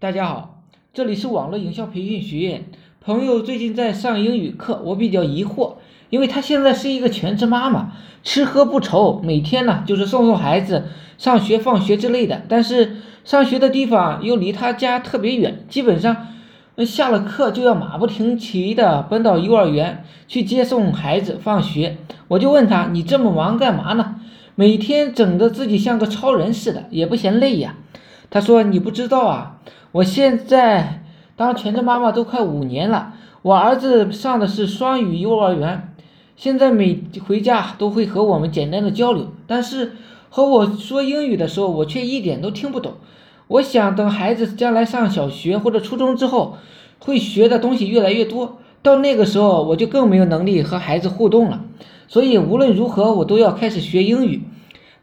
大家好，这里是网络营销培训学院。朋友最近在上英语课，我比较疑惑，因为她现在是一个全职妈妈，吃喝不愁，每天呢就是送送孩子上学、放学之类的。但是上学的地方又离她家特别远，基本上下了课就要马不停蹄的奔到幼儿园去接送孩子放学。我就问她：“你这么忙干嘛呢？每天整的自己像个超人似的，也不嫌累呀？”他说：“你不知道啊。”我现在当全职妈妈都快五年了，我儿子上的是双语幼儿园，现在每回家都会和我们简单的交流，但是和我说英语的时候，我却一点都听不懂。我想等孩子将来上小学或者初中之后，会学的东西越来越多，到那个时候我就更没有能力和孩子互动了。所以无论如何，我都要开始学英语，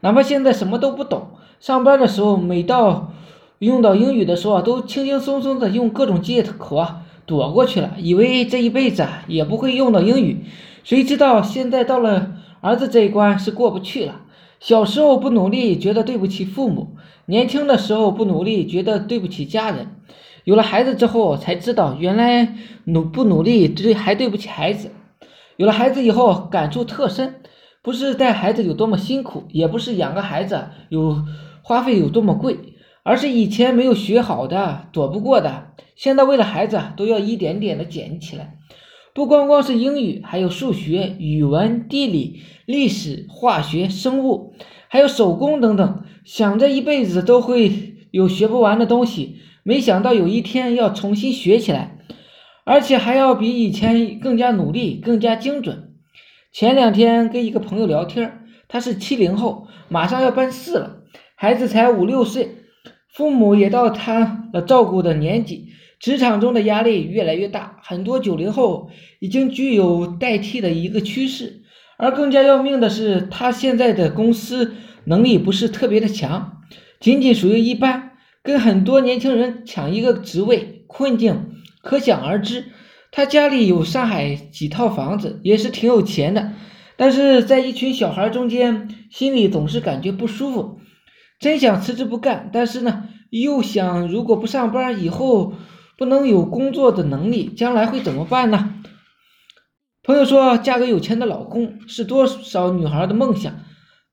哪怕现在什么都不懂。上班的时候，每到用到英语的时候啊，都轻轻松松的用各种借口啊躲过去了，以为这一辈子啊也不会用到英语。谁知道现在到了儿子这一关是过不去了。小时候不努力，觉得对不起父母；年轻的时候不努力，觉得对不起家人。有了孩子之后，才知道原来努不努力对还对不起孩子。有了孩子以后，感触特深，不是带孩子有多么辛苦，也不是养个孩子有花费有多么贵。而是以前没有学好的，躲不过的，现在为了孩子都要一点点的捡起来。不光光是英语，还有数学、语文、地理、历史、化学、生物，还有手工等等。想着一辈子都会有学不完的东西，没想到有一天要重新学起来，而且还要比以前更加努力、更加精准。前两天跟一个朋友聊天，他是七零后，马上要奔四了，孩子才五六岁。父母也到他了照顾的年纪，职场中的压力越来越大，很多九零后已经具有代替的一个趋势。而更加要命的是，他现在的公司能力不是特别的强，仅仅属于一般，跟很多年轻人抢一个职位，困境可想而知。他家里有上海几套房子，也是挺有钱的，但是在一群小孩中间，心里总是感觉不舒服。真想辞职不干，但是呢，又想如果不上班，以后不能有工作的能力，将来会怎么办呢？朋友说，嫁个有钱的老公是多少女孩的梦想，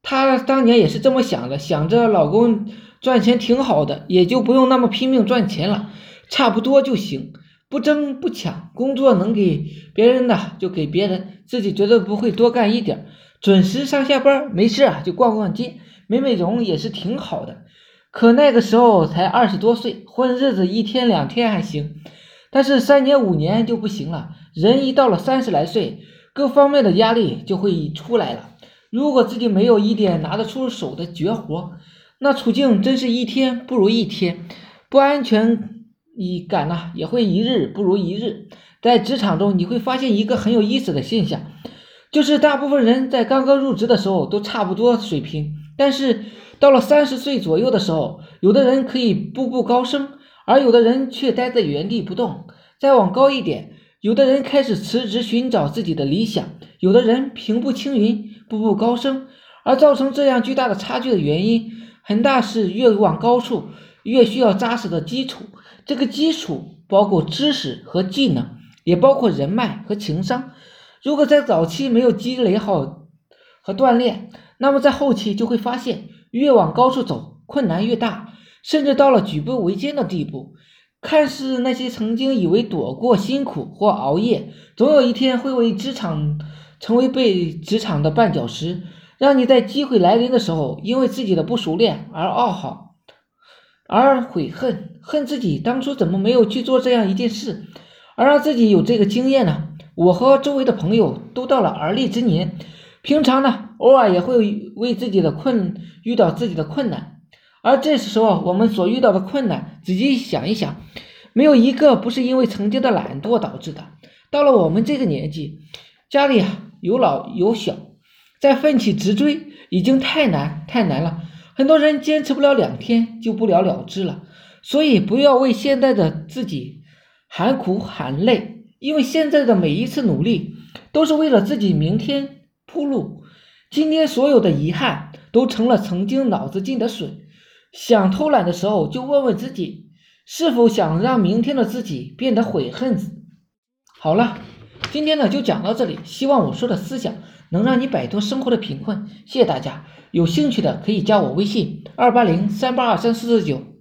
她当年也是这么想的，想着老公赚钱挺好的，也就不用那么拼命赚钱了，差不多就行，不争不抢，工作能给别人的就给别人，自己绝对不会多干一点，准时上下班，没事啊就逛逛街。美美容也是挺好的，可那个时候才二十多岁，混日子一天两天还行，但是三年五年就不行了。人一到了三十来岁，各方面的压力就会出来了。如果自己没有一点拿得出手的绝活，那处境真是一天不如一天，不安全感呢也会一日不如一日。在职场中，你会发现一个很有意思的现象，就是大部分人在刚刚入职的时候都差不多水平。但是到了三十岁左右的时候，有的人可以步步高升，而有的人却待在原地不动。再往高一点，有的人开始辞职寻找自己的理想，有的人平步青云，步步高升。而造成这样巨大的差距的原因，很大是越往高处越需要扎实的基础。这个基础包括知识和技能，也包括人脉和情商。如果在早期没有积累好和锻炼，那么在后期就会发现，越往高处走，困难越大，甚至到了举步维艰的地步。看似那些曾经以为躲过辛苦或熬夜，总有一天会为职场成为被职场的绊脚石，让你在机会来临的时候，因为自己的不熟练而懊恼，而悔恨，恨自己当初怎么没有去做这样一件事，而让自己有这个经验呢？我和周围的朋友都到了而立之年。平常呢，偶尔也会为自己的困遇到自己的困难，而这时候我们所遇到的困难，仔细想一想，没有一个不是因为曾经的懒惰导致的。到了我们这个年纪，家里啊有老有小，再奋起直追已经太难太难了，很多人坚持不了两天就不了了之了。所以不要为现在的自己喊苦喊累，因为现在的每一次努力都是为了自己明天。铺路，今天所有的遗憾都成了曾经脑子进的水。想偷懒的时候，就问问自己，是否想让明天的自己变得悔恨？好了，今天呢就讲到这里。希望我说的思想能让你摆脱生活的贫困。谢谢大家，有兴趣的可以加我微信二八零三八二三四四九。